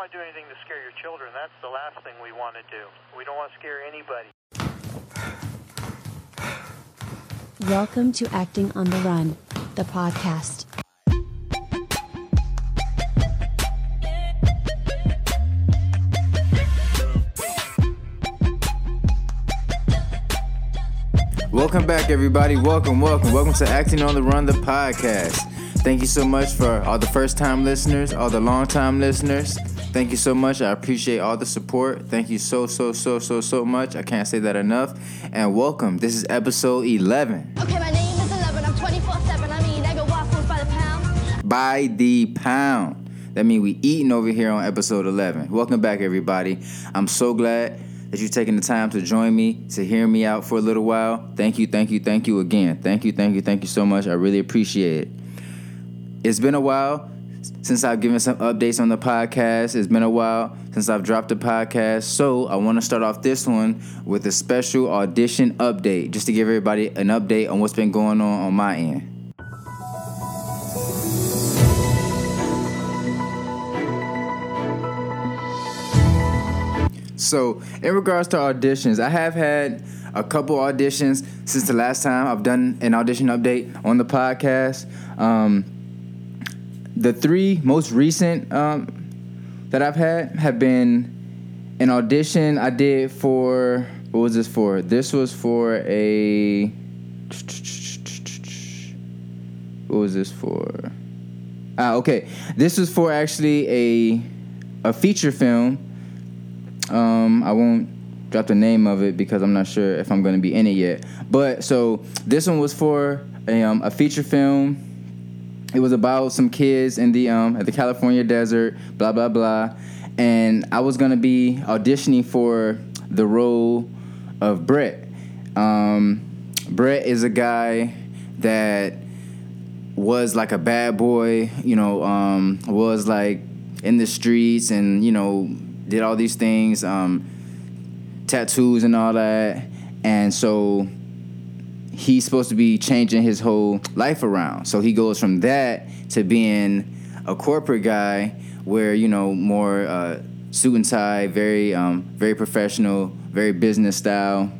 want to do anything to scare your children. That's the last thing we want to do. We don't want to scare anybody. Welcome to Acting on the Run, the podcast. Welcome back, everybody. Welcome, welcome, welcome to Acting on the Run, the podcast. Thank you so much for all the first time listeners, all the long time listeners. Thank you so much. I appreciate all the support. Thank you so, so, so, so, so much. I can't say that enough. And welcome. This is episode 11. Okay, my name is Eleven. I'm 24 7. I mean, I go waffles by the pound. By the pound. That means we eating over here on episode 11. Welcome back, everybody. I'm so glad that you're taking the time to join me, to hear me out for a little while. Thank you, thank you, thank you again. Thank you, thank you, thank you so much. I really appreciate it. It's been a while since I've given some updates on the podcast. It's been a while since I've dropped the podcast. So I want to start off this one with a special audition update, just to give everybody an update on what's been going on on my end. So, in regards to auditions, I have had a couple auditions since the last time I've done an audition update on the podcast. Um, the three most recent um, that I've had have been an audition I did for what was this for? This was for a what was this for? Ah, okay. This was for actually a a feature film. Um, I won't drop the name of it because I'm not sure if I'm going to be in it yet. But so this one was for a, um, a feature film it was about some kids in the um at the California desert, blah blah blah, and I was gonna be auditioning for the role of Brett. Um, Brett is a guy that was like a bad boy, you know, um, was like in the streets and you know did all these things, um, tattoos and all that, and so he's supposed to be changing his whole life around. So he goes from that to being a corporate guy where, you know, more uh, suit and tie, very, um, very professional, very business style.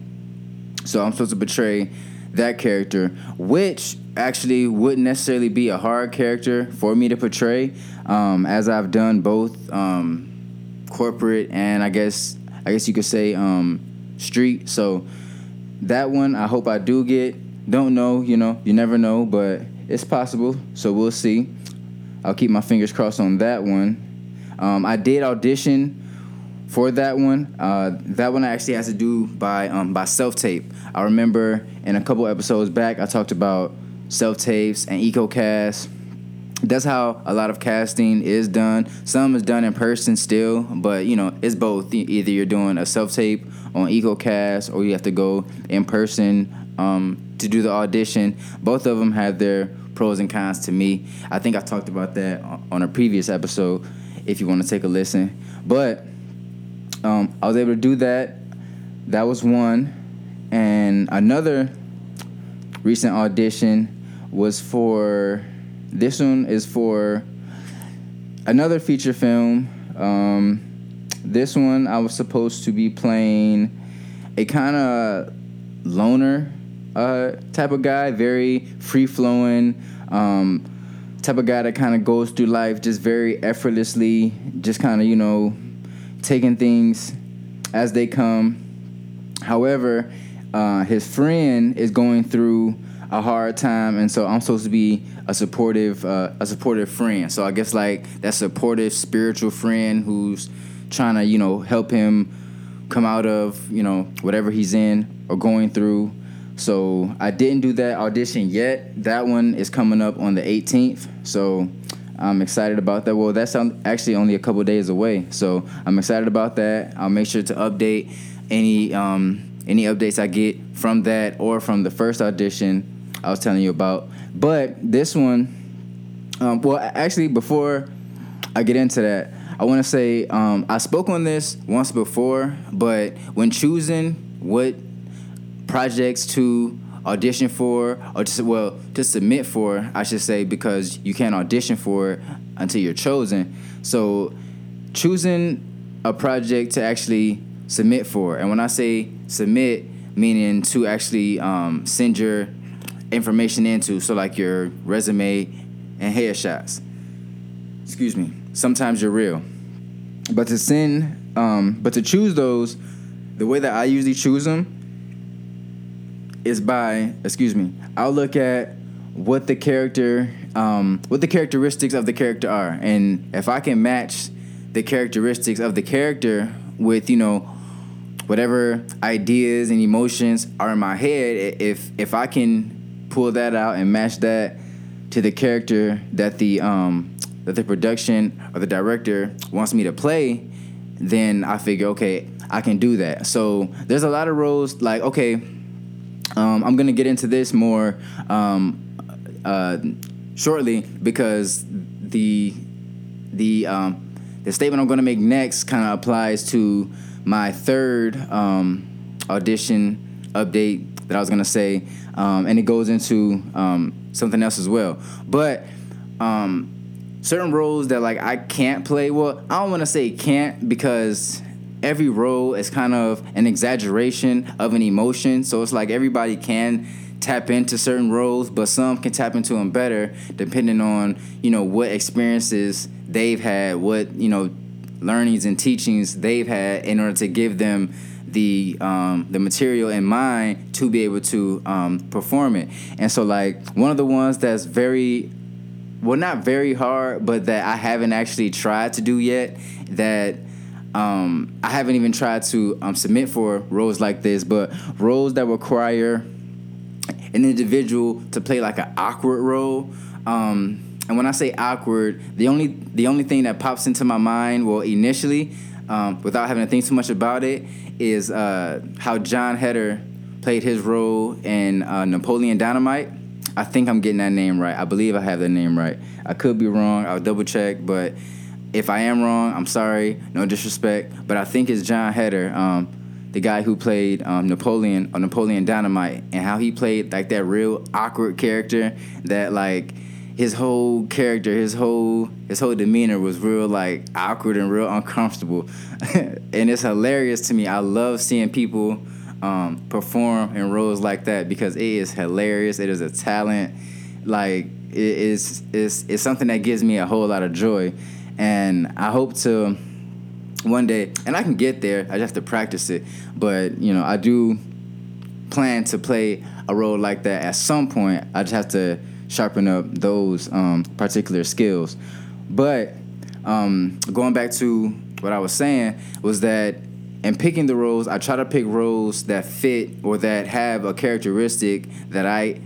So I'm supposed to portray that character, which actually wouldn't necessarily be a hard character for me to portray, um, as I've done both um, corporate and I guess I guess you could say um, street. So that one I hope I do get. Don't know, you know, you never know, but it's possible. So we'll see. I'll keep my fingers crossed on that one. Um, I did audition for that one. Uh, that one I actually has to do by um, by self tape. I remember in a couple episodes back I talked about self tapes and EcoCast. That's how a lot of casting is done. Some is done in person still, but you know it's both. Either you're doing a self tape on EcoCast or you have to go in person um, to do the audition. Both of them have their pros and cons to me. I think I talked about that on a previous episode. If you want to take a listen, but um, I was able to do that. That was one, and another recent audition was for. This one is for another feature film. Um, this one I was supposed to be playing a kind of loner uh, type of guy, very free flowing, um, type of guy that kind of goes through life just very effortlessly, just kind of you know taking things as they come. However, uh, his friend is going through a hard time, and so I'm supposed to be a supportive, uh, a supportive friend. So I guess like that supportive spiritual friend who's trying to you know help him come out of you know whatever he's in or going through. So I didn't do that audition yet. That one is coming up on the 18th. So I'm excited about that. Well, that's actually only a couple days away. So I'm excited about that. I'll make sure to update any um, any updates I get from that or from the first audition I was telling you about. But this one, um, well, actually, before I get into that, I want to say um, I spoke on this once before, but when choosing what projects to audition for or well to submit for i should say because you can't audition for it until you're chosen so choosing a project to actually submit for, and when I say submit, meaning to actually um, send your information into, so like your resume and headshots. Excuse me. Sometimes you're real, but to send, um, but to choose those, the way that I usually choose them is by, excuse me, I'll look at what the character, um, what the characteristics of the character are, and if I can match the characteristics of the character with, you know, whatever ideas and emotions are in my head, if if I can pull that out and match that to the character that the um, that the production or the director wants me to play, then I figure, okay, I can do that. So there's a lot of roles like, okay, um, I'm gonna get into this more um, uh, shortly because the the um, the statement I'm gonna make next kind of applies to my third um, audition update that I was gonna say, um, and it goes into um, something else as well. But um, certain roles that like I can't play. Well, I don't want to say can't because every role is kind of an exaggeration of an emotion. So it's like everybody can tap into certain roles, but some can tap into them better depending on you know what experiences they've had, what you know learnings and teachings they've had in order to give them the um, the material in mind to be able to um, perform it. And so like one of the ones that's very well not very hard, but that I haven't actually tried to do yet that um, I haven't even tried to um, submit for roles like this, but roles that require an individual to play like an awkward role. Um, and when I say awkward, the only the only thing that pops into my mind, well, initially, um, without having to think too much about it, is uh, how Jon Heder played his role in uh, Napoleon Dynamite. I think I'm getting that name right. I believe I have that name right. I could be wrong. I'll double check, but if I am wrong, I'm sorry. No disrespect, but I think it's Jon Heder, um, the guy who played um, Napoleon on Napoleon Dynamite, and how he played like that real awkward character that like his whole character, his whole his whole demeanor was real like awkward and real uncomfortable, and it's hilarious to me. I love seeing people um, perform in roles like that because it is hilarious. It is a talent, like it is it's it's something that gives me a whole lot of joy, and I hope to one day, and I can get there. I just have to practice it, but you know I do plan to play a role like that at some point. I just have to sharpen up those um, particular skills. But um, going back to what I was saying was that in picking the roles, I try to pick roles that fit or that have a characteristic that I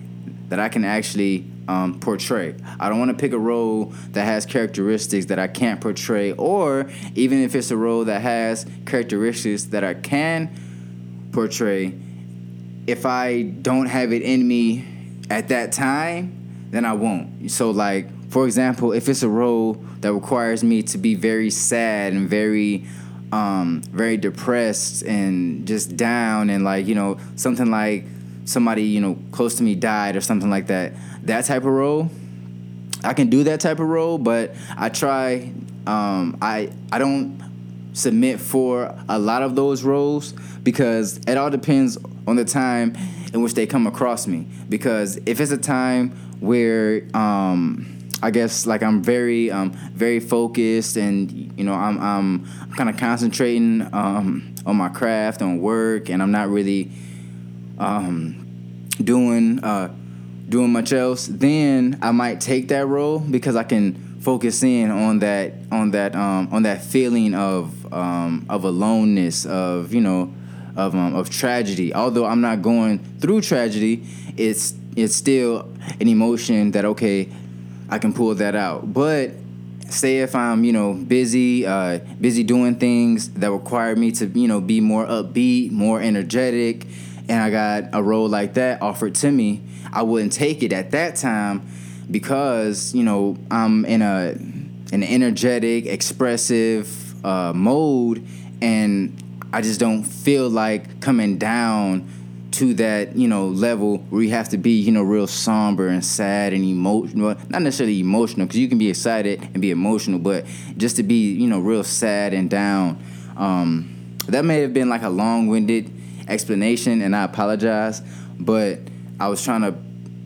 that I can actually um, portray. I don't want to pick a role that has characteristics that I can't portray, or even if it's a role that has characteristics that I can portray. If I don't have it in me at that time, then I won't. So, like for example, if it's a role that requires me to be very sad and very um, very depressed and just down and like you know something like somebody you know close to me died or something like that that type of role i can do that type of role but i try um, i i don't submit for a lot of those roles because it all depends on the time in which they come across me because if it's a time where um, I guess like I'm very um, very focused and you know I'm I'm kind of concentrating um, on my craft on work and I'm not really um, doing uh, doing much else. Then I might take that role because I can focus in on that on that um, on that feeling of um, of aloneness of you know of um, of tragedy. Although I'm not going through tragedy, it's it's still an emotion that okay I can pull that out. But say if I'm, you know, busy, uh, busy doing things that require me to, you know, be more upbeat, more energetic, and I got a role like that offered to me, I wouldn't take it at that time because, you know, I'm in a an energetic, expressive uh, mode, and I just don't feel like coming down to that you know level where you have to be you know real somber and sad and emotional not necessarily emotional because you can be excited and be emotional but just to be you know real sad and down um, that may have been like a long-winded explanation and i apologize but i was trying to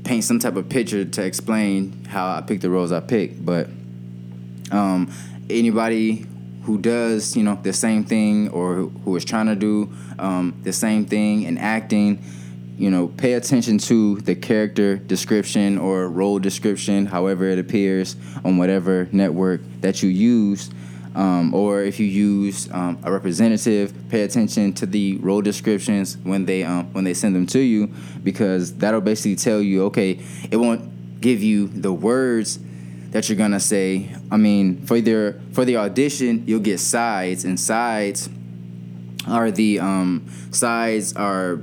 paint some type of picture to explain how i picked the roles i picked but um, anybody who does you know the same thing or who is trying to do um, the same thing in acting you know pay attention to the character description or role description however it appears on whatever network that you use um, or if you use um, a representative pay attention to the role descriptions when they um, when they send them to you because that'll basically tell you okay it won't give you the words that you're gonna say. I mean, for their for the audition, you'll get sides, and sides are the um, sides are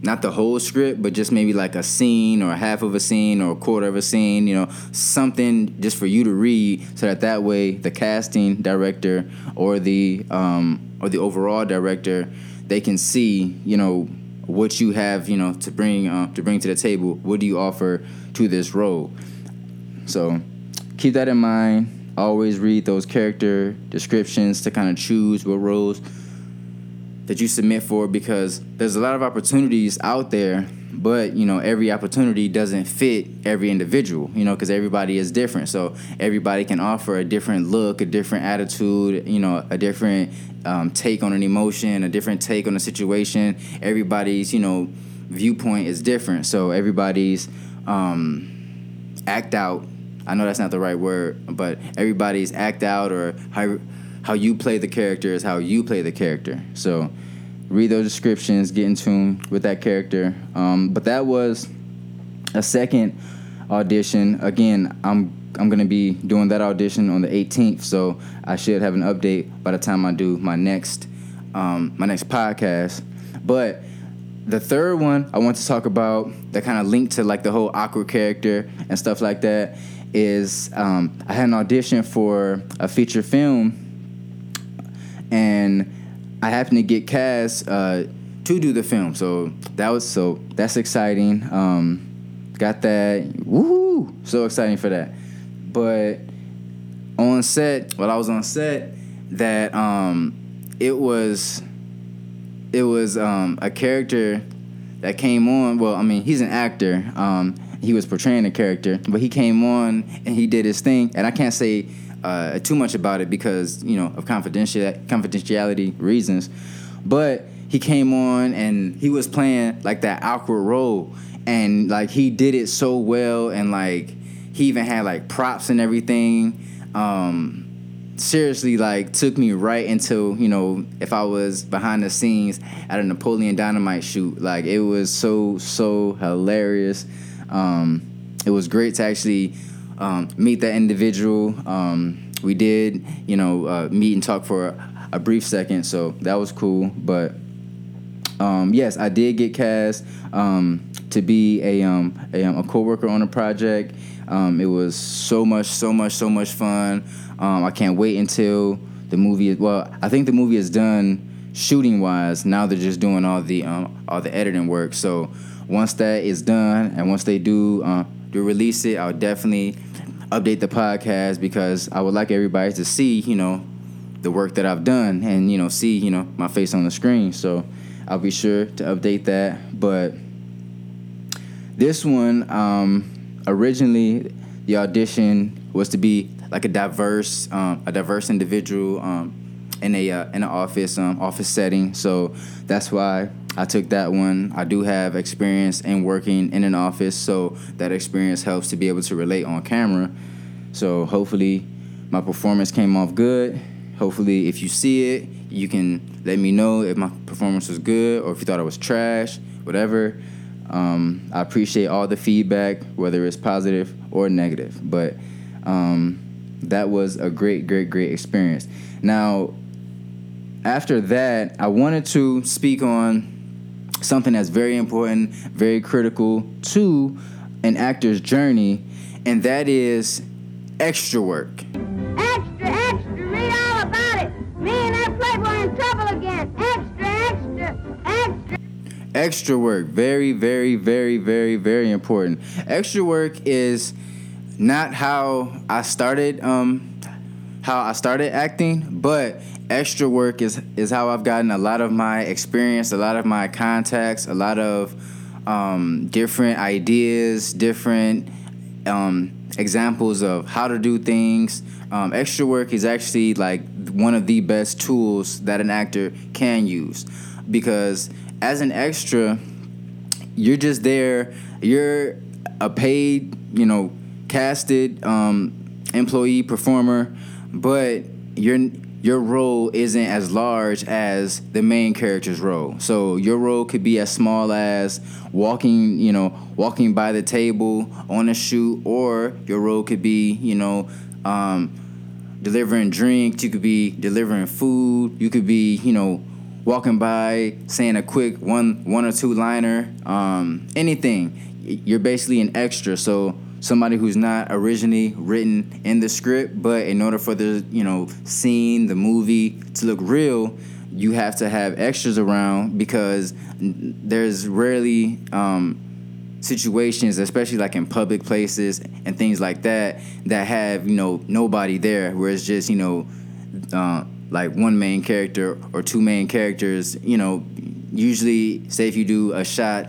not the whole script, but just maybe like a scene or half of a scene or a quarter of a scene. You know, something just for you to read, so that that way the casting director or the um, or the overall director they can see. You know what you have. You know to bring uh, to bring to the table. What do you offer to this role? So keep that in mind. Always read those character descriptions to kind of choose what roles that you submit for because there's a lot of opportunities out there, but you know every opportunity doesn't fit every individual. You know because everybody is different, so everybody can offer a different look, a different attitude, you know, a different um, take on an emotion, a different take on a situation. Everybody's you know viewpoint is different, so everybody's um, act out I know that's not the right word, but everybody's act out or how how you play the character is how you play the character. So read those descriptions, get in tune with that character. Um, but that was a second audition. Again, I'm I'm gonna be doing that audition on the 18th, so I should have an update by the time I do my next um, my next podcast. But the third one I want to talk about that kind of linked to like the whole awkward character and stuff like that is um, I had an audition for a feature film, and I happened to get cast uh, to do the film. So that was so that's exciting. Um, got that, woohoo! So exciting for that. But on set, while I was on set, that um, it was it was um, a character that came on. Well, I mean, he's an actor. Um, he was portraying a character, but he came on and he did his thing. And I can't say uh, too much about it because you know of confidential confidentiality reasons. But he came on and he was playing like that awkward role, and like he did it so well, and like he even had like props and everything. Um, seriously like took me right into you know if I was behind the scenes at a Napoleon Dynamite shoot like it was so so hilarious um, it was great to actually um, meet that individual. Um, we did, you know, uh, meet and talk for a, a, brief second, so that was cool. But um, yes, I did get cast um, to be a um, a, um, a co-worker on a project. it was so much, so much, so much fun. I can't wait until the movie. Is, well, I think the movie is done shooting wise. Now they're just doing all the all the editing work. So once that is done and once they do uh, do release it, I'll definitely update the podcast because I would like everybody to see, you know, the work that I've done and you know see, you know, my face on the screen. So I'll be sure to update that. But this one, um, originally, the audition was to be like a diverse, um, a diverse individual um, in a uh, in an office um, office setting. So that's why I took that one. I do have experience in working in an office, so that experience helps to be able to relate on camera. So hopefully, my performance came off good. Hopefully, if you see it, you can let me know if my performance was good or if you thought it was trash, whatever. Um, I appreciate all the feedback, whether it's positive or negative. But um, that was a great, great, great experience. Now, after that, I wanted to speak on something that's very important, very critical to an actor's journey, and that is extra work. Extra, extra, read all about it. Me and that playboy in trouble again. Extra, extra, extra. Extra work, very, very, very, very, very important. Extra work is not how I started. Um, how I started acting, but extra work is is how I've gotten a lot of my experience, a lot of my contacts, a lot of um, different ideas, different um, examples of how to do things. Um, extra work is actually like one of the best tools that an actor can use because as an extra, you're just there. You're a paid, you know, casted um, employee performer, but your your role isn't as large as the main character's role. So your role could be as small as walking, you know, walking by the table on a shoot, or your role could be, you know, um, delivering drinks. You could be delivering food. You could be, you know, walking by saying a quick one one or two liner. Um, anything. You're basically an extra. So somebody who's not originally written in the script, but in order for the you know scene, the movie to look real, you have to have extras around because there's rarely um, situations, especially like in public places and things like that, that have you know nobody there, where it's just you know uh, like one main character or two main characters. You know, usually say if you do a shot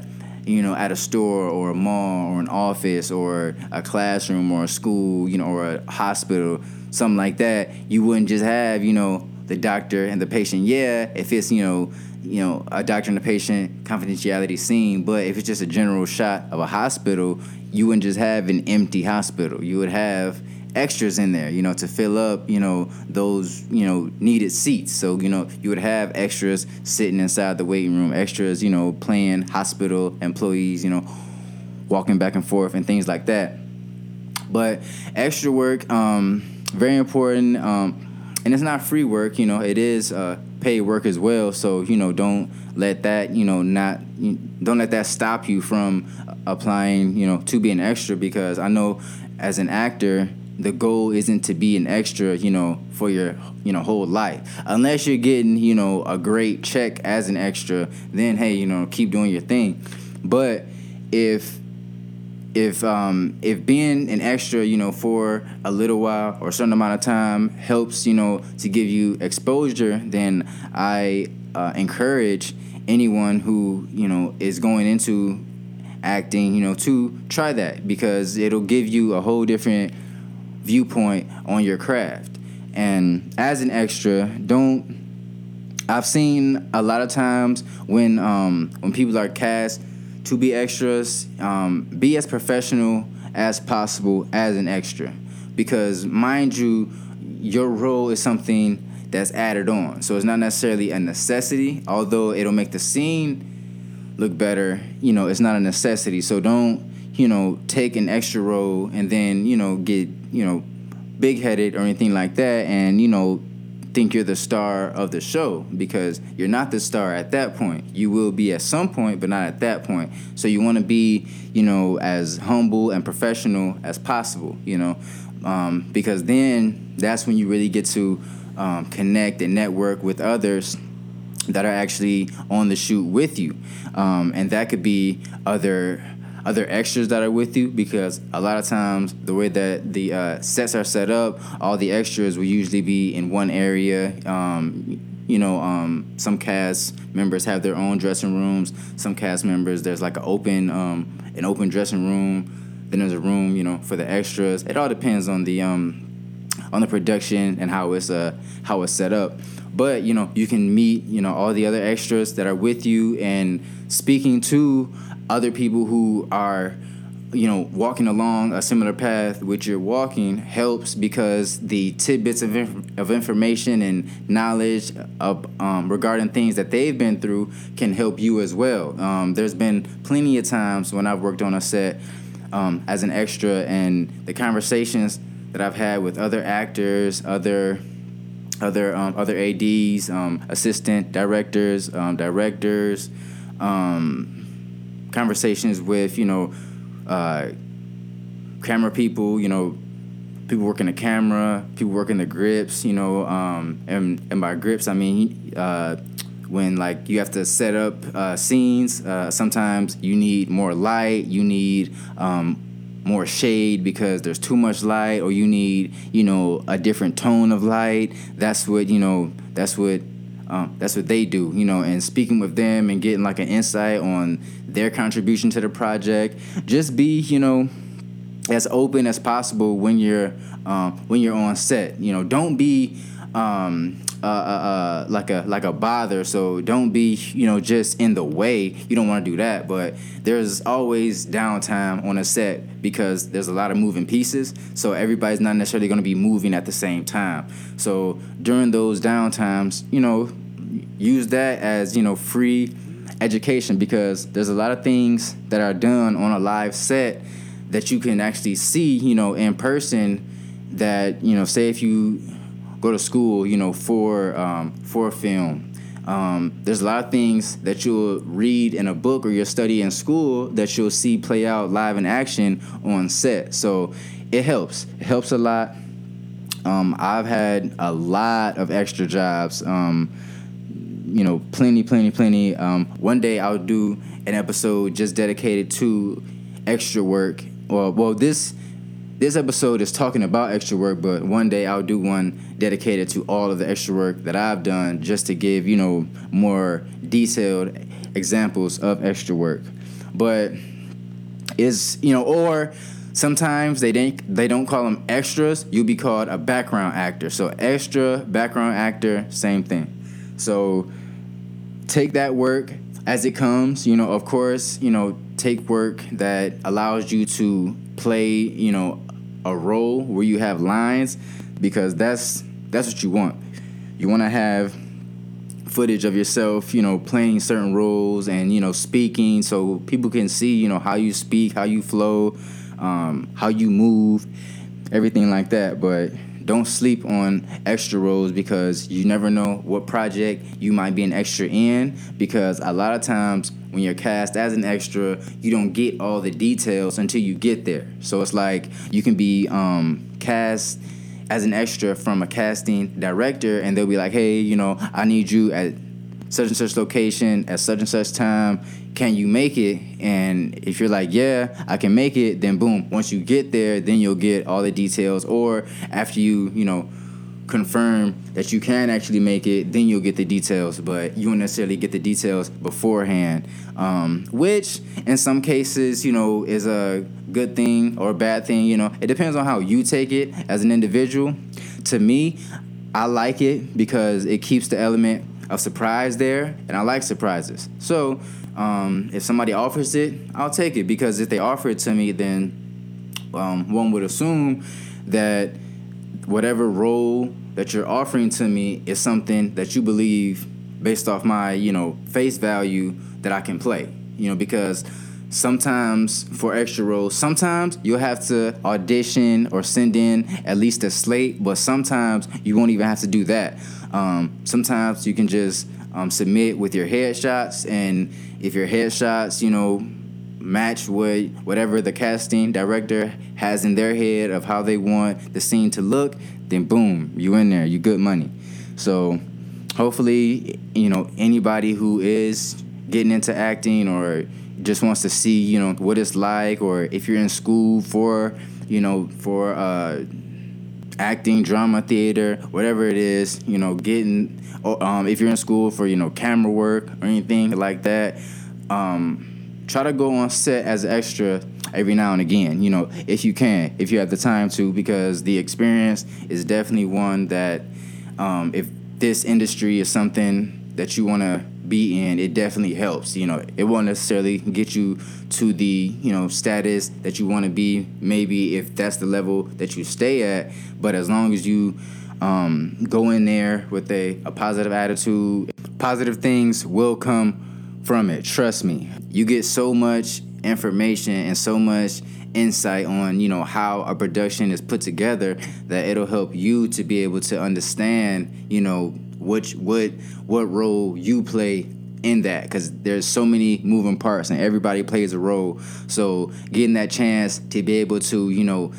you know, at a store or a mall or an office or a classroom or a school, you know, or a hospital, something like that, you wouldn't just have, you know, the doctor and the patient. Yeah, if it's, you know, you know, a doctor and a patient confidentiality scene, but if it's just a general shot of a hospital, you wouldn't just have an empty hospital. You would have extras in there, you know, to fill up, you know, those, you know, needed seats. So, you know, you would have extras sitting inside the waiting room, extras, you know, playing hospital employees, you know, walking back and forth and things like that. But extra work, um, very important. Um, and it's not free work, you know, it is uh, paid work as well. So, you know, don't let that, you know, not, don't let that stop you from applying, you know, to be an extra because I know as an actor, the goal isn't to be an extra, you know, for your, you know, whole life. Unless you're getting, you know, a great check as an extra, then hey, you know, keep doing your thing. But if if um if being an extra, you know, for a little while or a certain amount of time helps, you know, to give you exposure, then I uh, encourage anyone who, you know, is going into acting, you know, to try that because it'll give you a whole different viewpoint on your craft. And as an extra, don't. I've seen a lot of times when um, when people are cast to be extras, um, be as professional as possible as an extra, because mind you, your role is something that's added on. So it's not necessarily a necessity, although it'll make the scene look better. You know, it's not a necessity. So don't you know, take an extra role and then, you know, get, you know, big headed or anything like that and, you know, think you're the star of the show because you're not the star at that point. You will be at some point, but not at that point. So you want to be, you know, as humble and professional as possible, you know, um, because then that's when you really get to um, connect and network with others that are actually on the shoot with you. Um, and that could be other other extras that are with you because a lot of times the way that the uh, sets are set up, all the extras will usually be in one area. Um, you know, um, some cast members have their own dressing rooms. Some cast members there's like an open um, an open dressing room. Then there's a room, you know, for the extras. It all depends on the um, on the production and how it's uh how it's set up. But you know, you can meet you know all the other extras that are with you and speaking to other people who are you know walking along a similar path which you're walking helps because the tidbits of, inf- of information and knowledge of um, regarding things that they've been through can help you as well um, there's been plenty of times when i've worked on a set um, as an extra and the conversations that i've had with other actors other other um, other ads um, assistant directors um, directors conversations with you know uh, camera people, you know people working the camera, people working the grips, you know, um, and and by grips I mean uh, when like you have to set up uh, scenes. Uh, sometimes you need more light. You need um, more shade because there's too much light, or you need you know a different tone of light. That's what you know. That's what um, that's what they do, you know, and speaking with them and getting like an insight on their contribution to the project. Just be, you know, as open as possible when you're um, when you're on set. You know, don't be um, uh, uh, uh, like a like a bother. So don't be you know just in the way. You don't want to do that. But there's always downtime on a set because there's a lot of moving pieces. So everybody's not necessarily going to be moving at the same time. So during those downtimes, you know, use that as you know free education because there's a lot of things that are done on a live set that you can actually see, you know, in person. That you know, say if you go to school, you know, for um, for film. Um, there's a lot of things that you'll read in a book or you'll study in school that you'll see play out live in action on set. So it helps. It helps a lot. Um, I've had a lot of extra jobs. Um, you know, plenty, plenty, plenty. Um, one day I'll do an episode just dedicated to extra work. Well, well, this this episode is talking about extra work, but one day I'll do one dedicated to all of the extra work that I've done just to give, you know, more detailed examples of extra work. But is, you know, or sometimes they don't they don't call them extras, you'll be called a background actor. So extra, background actor, same thing. So take that work as it comes, you know, of course, you know, take work that allows you to play, you know, a role where you have lines because that's that's what you want. You want to have footage of yourself, you know, playing certain roles and you know speaking, so people can see, you know, how you speak, how you flow, um, how you move, everything like that. But don't sleep on extra roles because you never know what project you might be an extra in. Because a lot of times when you're cast as an extra, you don't get all the details until you get there. So it's like you can be um, cast as an extra from a casting director, and they'll be like, hey, you know, I need you at such and such location at such and such time. Can you make it? And if you're like, yeah, I can make it, then boom, once you get there, then you'll get all the details. Or after you, you know, confirm that you can actually make it, then you'll get the details. But you won't necessarily get the details beforehand, um, which in some cases, you know, is a good thing or a bad thing. You know, it depends on how you take it as an individual. To me, I like it because it keeps the element of surprise there, and I like surprises. So um, if somebody offers it, I'll take it because if they offer it to me, then um, one would assume that whatever role that you're offering to me is something that you believe based off my you know face value that I can play. You know because sometimes for extra roles sometimes you'll have to audition or send in at least a slate but sometimes you won't even have to do that um, sometimes you can just um, submit with your headshots and if your headshots you know match what whatever the casting director has in their head of how they want the scene to look then boom you in there you good money. So hopefully you know anybody who is getting into acting or just wants to see you know what it's like or if you're in school for you know for uh, acting drama theater whatever it is you know getting um, if you're in school for you know camera work or anything like that um, try to go on set as extra every now and again you know if you can if you have the time to because the experience is definitely one that um, if this industry is something that you want to be in, it definitely helps. You know, it won't necessarily get you to the you know status that you want to be. Maybe if that's the level that you stay at, but as long as you um, go in there with a, a positive attitude, positive things will come from it. Trust me. You get so much information and so much insight on you know how a production is put together that it'll help you to be able to understand you know which what what role you play in that because there's so many moving parts and everybody plays a role so getting that chance to be able to you know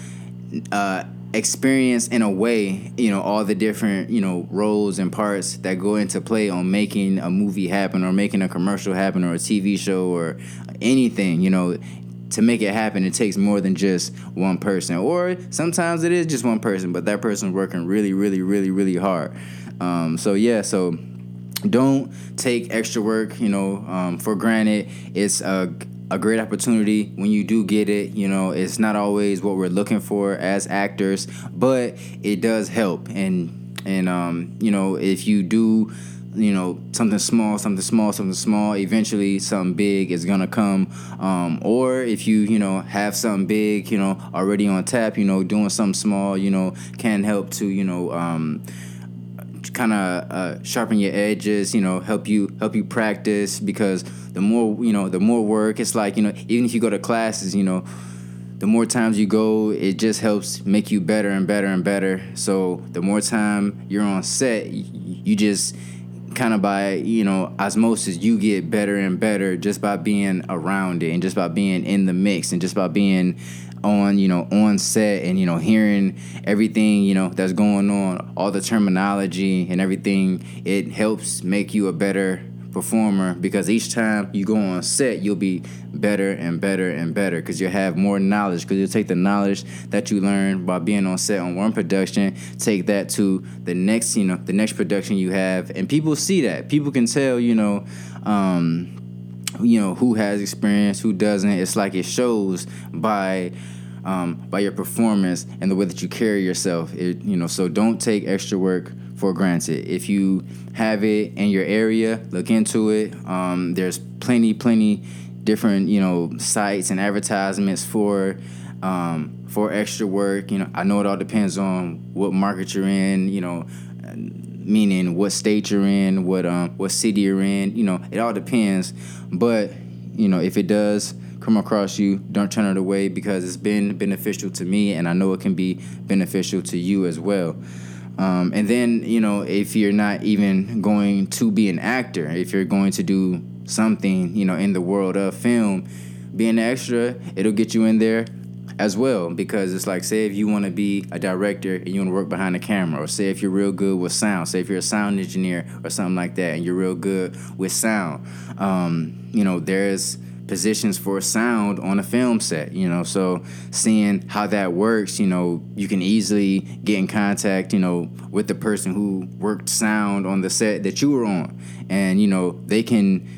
uh, experience in a way, you know, all the different, you know, roles and parts that go into play on making a movie happen or making a commercial happen or a TV show or anything, you know, to make it happen, it takes more than just one person. Or sometimes it is just one person, but that person's working really, really, really, really hard. Um, so yeah, so don't take extra work, you know, um, for granted. It's a a great opportunity when you do get it. You know, it's not always what we're looking for as actors, but it does help. And and um, you know, if you do you know something small something small something small eventually something big is gonna come um, or if you you know have something big you know already on tap you know doing something small you know can help to you know um, kind of uh, sharpen your edges you know help you help you practice because the more you know the more work it's like you know even if you go to classes you know the more times you go it just helps make you better and better and better. So the more time you're on set you just kind of by you know osmosis you get better and better just by being around it and just by being in the mix and just by being on you know on set and you know hearing everything you know that's going on all the terminology and everything it helps make you a better performer because each time you go on set you'll be better and better and better because you'll have more knowledge because you'll take the knowledge that you learn by being on set on one production take that to the next you know the next production you have and people see that. People can tell you know um, you know who has experience who doesn't. It's like it shows by um, by your performance and the way that you carry yourself. It, you know so don't take extra work for granted if you have it in your area look into it um, there's plenty plenty different you know sites and advertisements for um, for extra work you know i know it all depends on what market you're in you know meaning what state you're in, what um what city you're in. You know, it all depends. But you know, if it does come across you, don't turn it away because it's been beneficial to me, and I know it can be beneficial to you as well. Um, and then you know, if you're not even going to be an actor, if you're going to do something, you know, in the world of film, being an extra, it'll get you in there as well. Because it's like say if you want to be a director and you want to work behind the camera or say if you're real good with sound say if you're a sound engineer or something like that and you're real good with sound um, you know there's positions for sound on a film set you know so seeing how that works you know you can easily get in contact you know with the person who worked sound on the set that you were on. And you know they can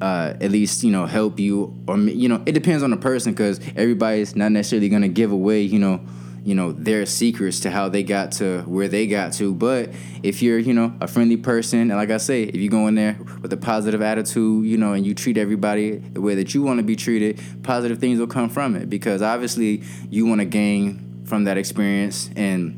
uh, at least you know help you or you know it depends on the person because everybody's not necessarily gonna give away you know you know their secrets to how they got to where they got to but if you're you know a friendly person and like i say if you go in there with a positive attitude you know and you treat everybody the way that you want to be treated positive things will come from it because obviously you want to gain from that experience and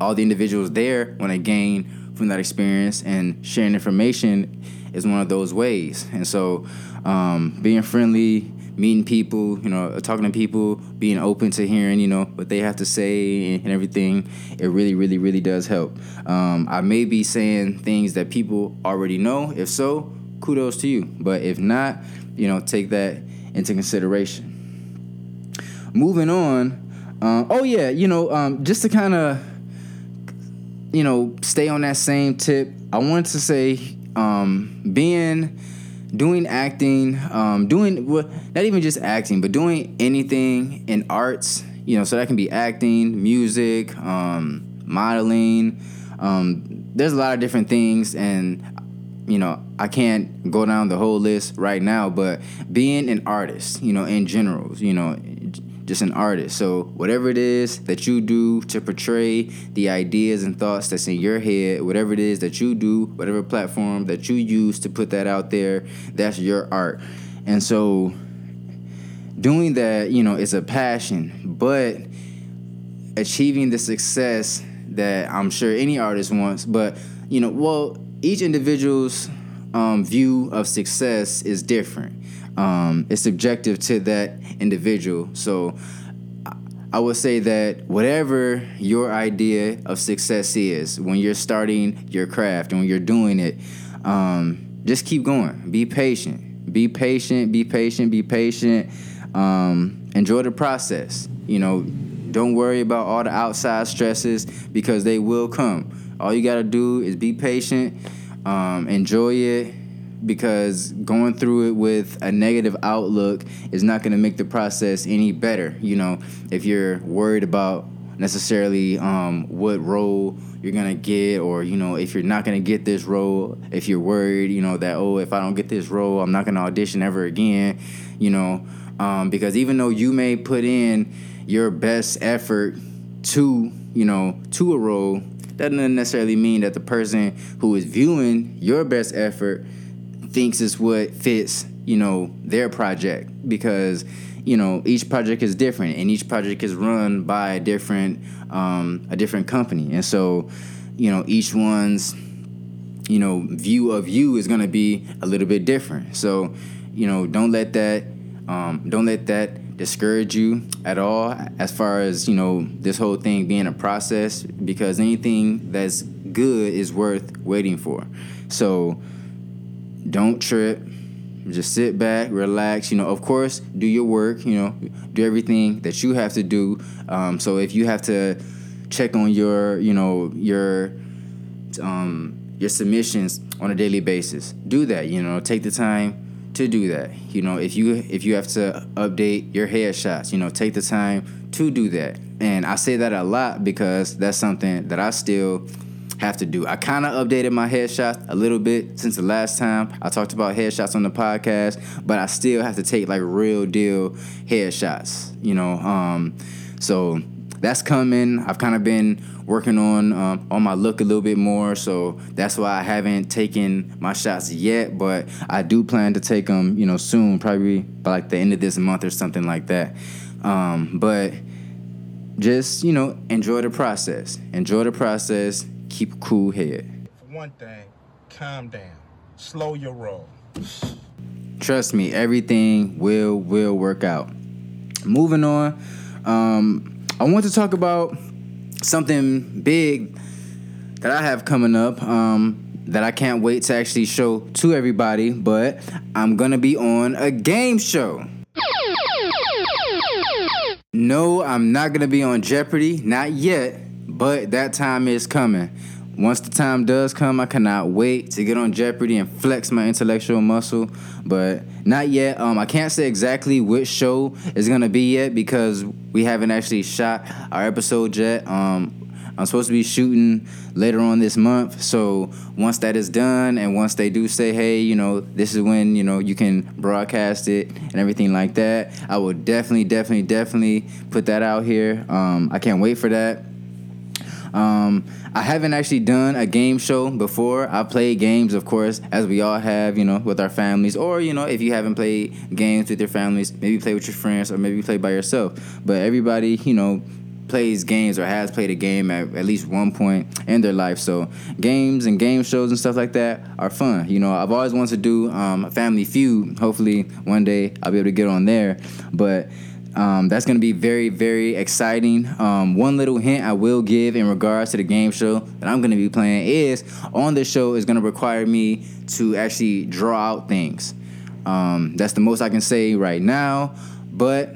all the individuals there want to gain from that experience and sharing information is one of those ways. And so, um, being friendly, meeting people, you know, talking to people, being open to hearing, you know, what they have to say and, everything, it really, really, really does help. Um, I may be saying things that people already know. If so, kudos to you. But if not, you know, take that into consideration. Moving on. Um, oh yeah, you know, um, just to kind of, you know, stay on that same tip. I wanted to say um, being doing acting, um, doing well, not even just acting, but doing anything in arts. You know, so that can be acting, music, um, modeling. Um, there's a lot of different things, and you know, I can't go down the whole list right now. But being an artist, you know, in general, you know, just an artist. So whatever it is that you do to portray the ideas and thoughts that's in your head, whatever it is that you do, whatever platform that you use to put that out there, that's your art. And so doing that, you know, is a passion, but achieving the success that I'm sure any artist wants, but you know, well, each individual's um, view of success is different um, it's subjective to that individual. So I would say that whatever your idea of success is when you're starting your craft and when you're doing it, um, just keep going. Be patient. Be patient. Be patient. Be patient. Um, enjoy the process. You know, Don't worry about all the outside stresses because they will come. All you gotta do is be patient, um, enjoy it, because going through it with a negative outlook is not going to make the process any better. You know, if you're worried about necessarily um, what role you're gonna get, or you know, if you're not gonna get this role, if you're worried, you know, that oh, if I don't get this role, I'm not gonna audition ever again, you know, um, because even though you may put in your best effort to, you know, to a role, that doesn't necessarily mean that the person who is viewing your best effort thinks it's what fits, you know, their project because you know each project is different and each project is run by a different um, a different company. And so you know each one's you know view of you is going to be a little bit different. So you know don't let that um, don't let that discourage you at all as far as you know this whole thing being a process because anything that's good is worth waiting for. So don't trip. Just sit back, relax. You know, of course, do your work. You know, do everything that you have to do. Um, so if you have to check on your, you know, your um, your submissions on a daily basis, do that. You know, take the time to do that. You know, if you if you have to update your headshots, you know, take the time to do that. And I say that a lot because that's something that I still have to do. I kind of updated my headshots a little bit since the last time I talked about headshots on the podcast, but I still have to take like real deal headshots, you know. Um, so that's coming. I've kind of been working on um, on my look a little bit more, so that's why I haven't taken my shots yet. But I do plan to take them, you know, soon, probably by like the end of this month or something like that. Um, but just you know, enjoy the process. Enjoy the process keep a cool head. For one thing, calm down. Slow your roll. Trust me, everything will will work out. Moving on, um, I want to talk about something big that I have coming up. Um, that I can't wait to actually show to everybody, but I'm gonna be on a game show. No, I'm not gonna be on Jeopardy, not yet, but that time is coming. Once the time does come, I cannot wait to get on Jeopardy and flex my intellectual muscle. But not yet. Um, I can't say exactly which show is gonna be yet because we haven't actually shot our episode yet. Um, I'm supposed to be shooting later on this month. So once that is done, and once they do say, hey, you know, this is when you know you can broadcast it and everything like that, I will definitely, definitely, definitely put that out here. Um, I can't wait for that. Um, I haven't actually done a game show before. I've played games, of course, as we all have, you know, with our families. Or, you know, if you haven't played games with your families, maybe play with your friends or maybe play by yourself. But everybody, you know, plays games or has played a game at, at least one point in their life. So games and game shows and stuff like that are fun. You know, I've always wanted to do um, Family Feud. Hopefully, one day I'll be able to get on there. But um, that's going to be very, very exciting. Um, one little hint I will give in regards to the game show that I'm going to be playing is on the show is going to require me to actually draw out things. Um, that's the most I can say right now. But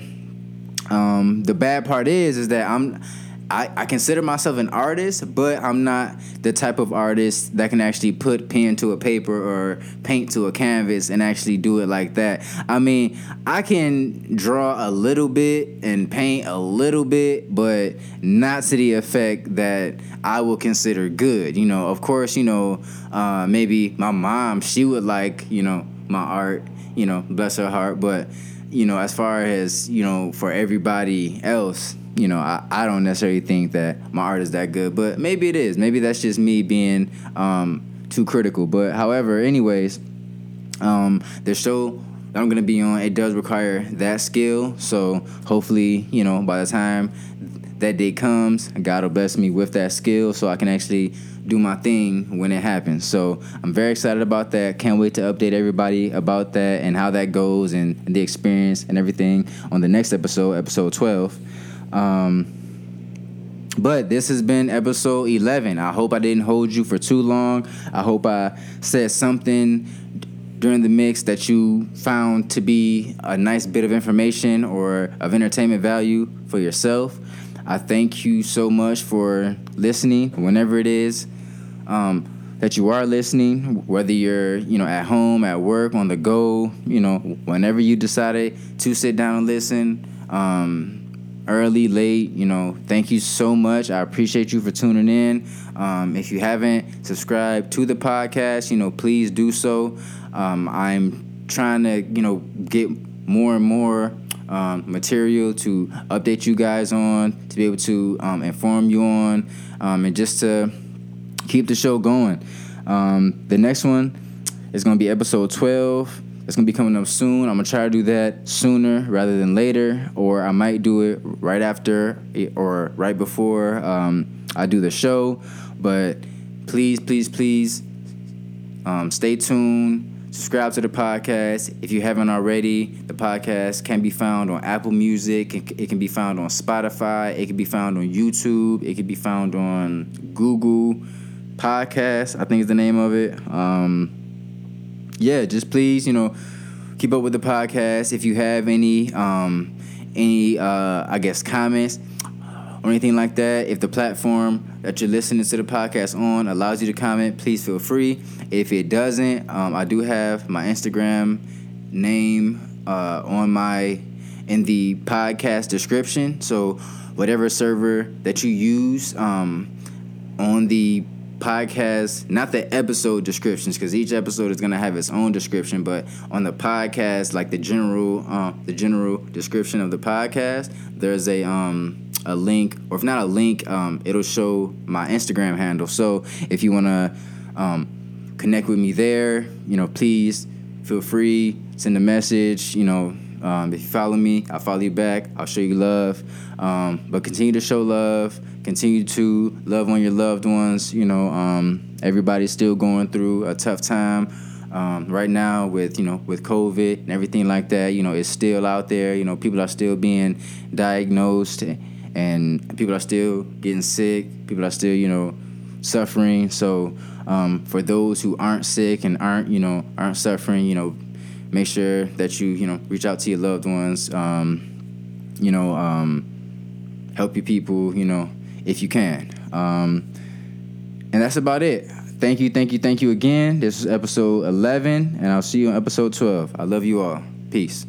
um, the bad part is, is that I'm I, I consider myself an artist, but I'm not the type of artist that can actually put pen to a paper or paint to a canvas and actually do it like that. I mean, I can draw a little bit and paint a little bit, but not to the effect that I will consider good. You know, of course, you know, uh, maybe my mom, she would like, you know, my art, you know, bless her heart, but you know, as far as, you know, for everybody else, you know, I, I don't necessarily think that my art is that good, but maybe it is. Maybe that's just me being um, too critical. But however, anyways, um, the show that I'm gonna be on, it does require that skill. So hopefully, you know, by the time that day comes, God will bless me with that skill so I can actually do my thing when it happens. So I'm very excited about that. Can't wait to update everybody about that and how that goes and, and the experience and everything on the next episode, episode 12. Um, but this has been episode 11. I hope I didn't hold you for too long. I hope I said something during the mix that you found to be a nice bit of information or of entertainment value for yourself. I thank you so much for listening, whenever it is um, that you are listening, whether you're you know at home, at work, on the go, you know, whenever you decided to sit down and listen. Um, early, late, you know, thank you so much. I appreciate you for tuning in. Um, if you haven't subscribed to the podcast, you know, please do so. Um, I'm trying to, you know, get more and more um, material to update you guys on, to be able to um, inform you on, um, and just to keep the show going. Um, the next one is going to be episode 12. It's gonna be coming up soon. I'm gonna try to do that sooner rather than later, or I might do it right after or right before um, I do the show. But please, please, please, um, stay tuned. Subscribe to the podcast if you haven't already. The podcast can be found on Apple Music. It can be found on Spotify. It can be found on YouTube. It can be found on Google Podcast. I think is the name of it. Um, yeah, just please, you know, keep up with the podcast. If you have any, um, any, uh, I guess, comments or anything like that, if the platform that you're listening to the podcast on allows you to comment, please feel free. If it doesn't, um, I do have my Instagram name uh, on my in the podcast description. So whatever server that you use um, on the podcast, not the episode descriptions, because each episode is gonna have its own description. But on the podcast, like the general, uh, the general description of the podcast, there's a um a link, or if not a link, um, it'll show my Instagram handle. So if you wanna um, connect with me there, you know, please feel free, send a message. You know, um, if you follow me, I'll follow you back. I'll show you love. Um, but continue to show love. Continue to love on your loved ones. You know, um, everybody's still going through a tough time um, right now with you know with COVID and everything like that. You know, it's still out there. You know, people are still being diagnosed, and people are still getting sick. People are still you know suffering. So um, for those who aren't sick and aren't you know aren't suffering, you know, make sure that you you know reach out to your loved ones. Um, you know, um, help your people. You know, if you can. Um, and that's about it. Thank you, thank you, thank you again. This is episode 11, and I'll see you on episode 12. I love you all. Peace.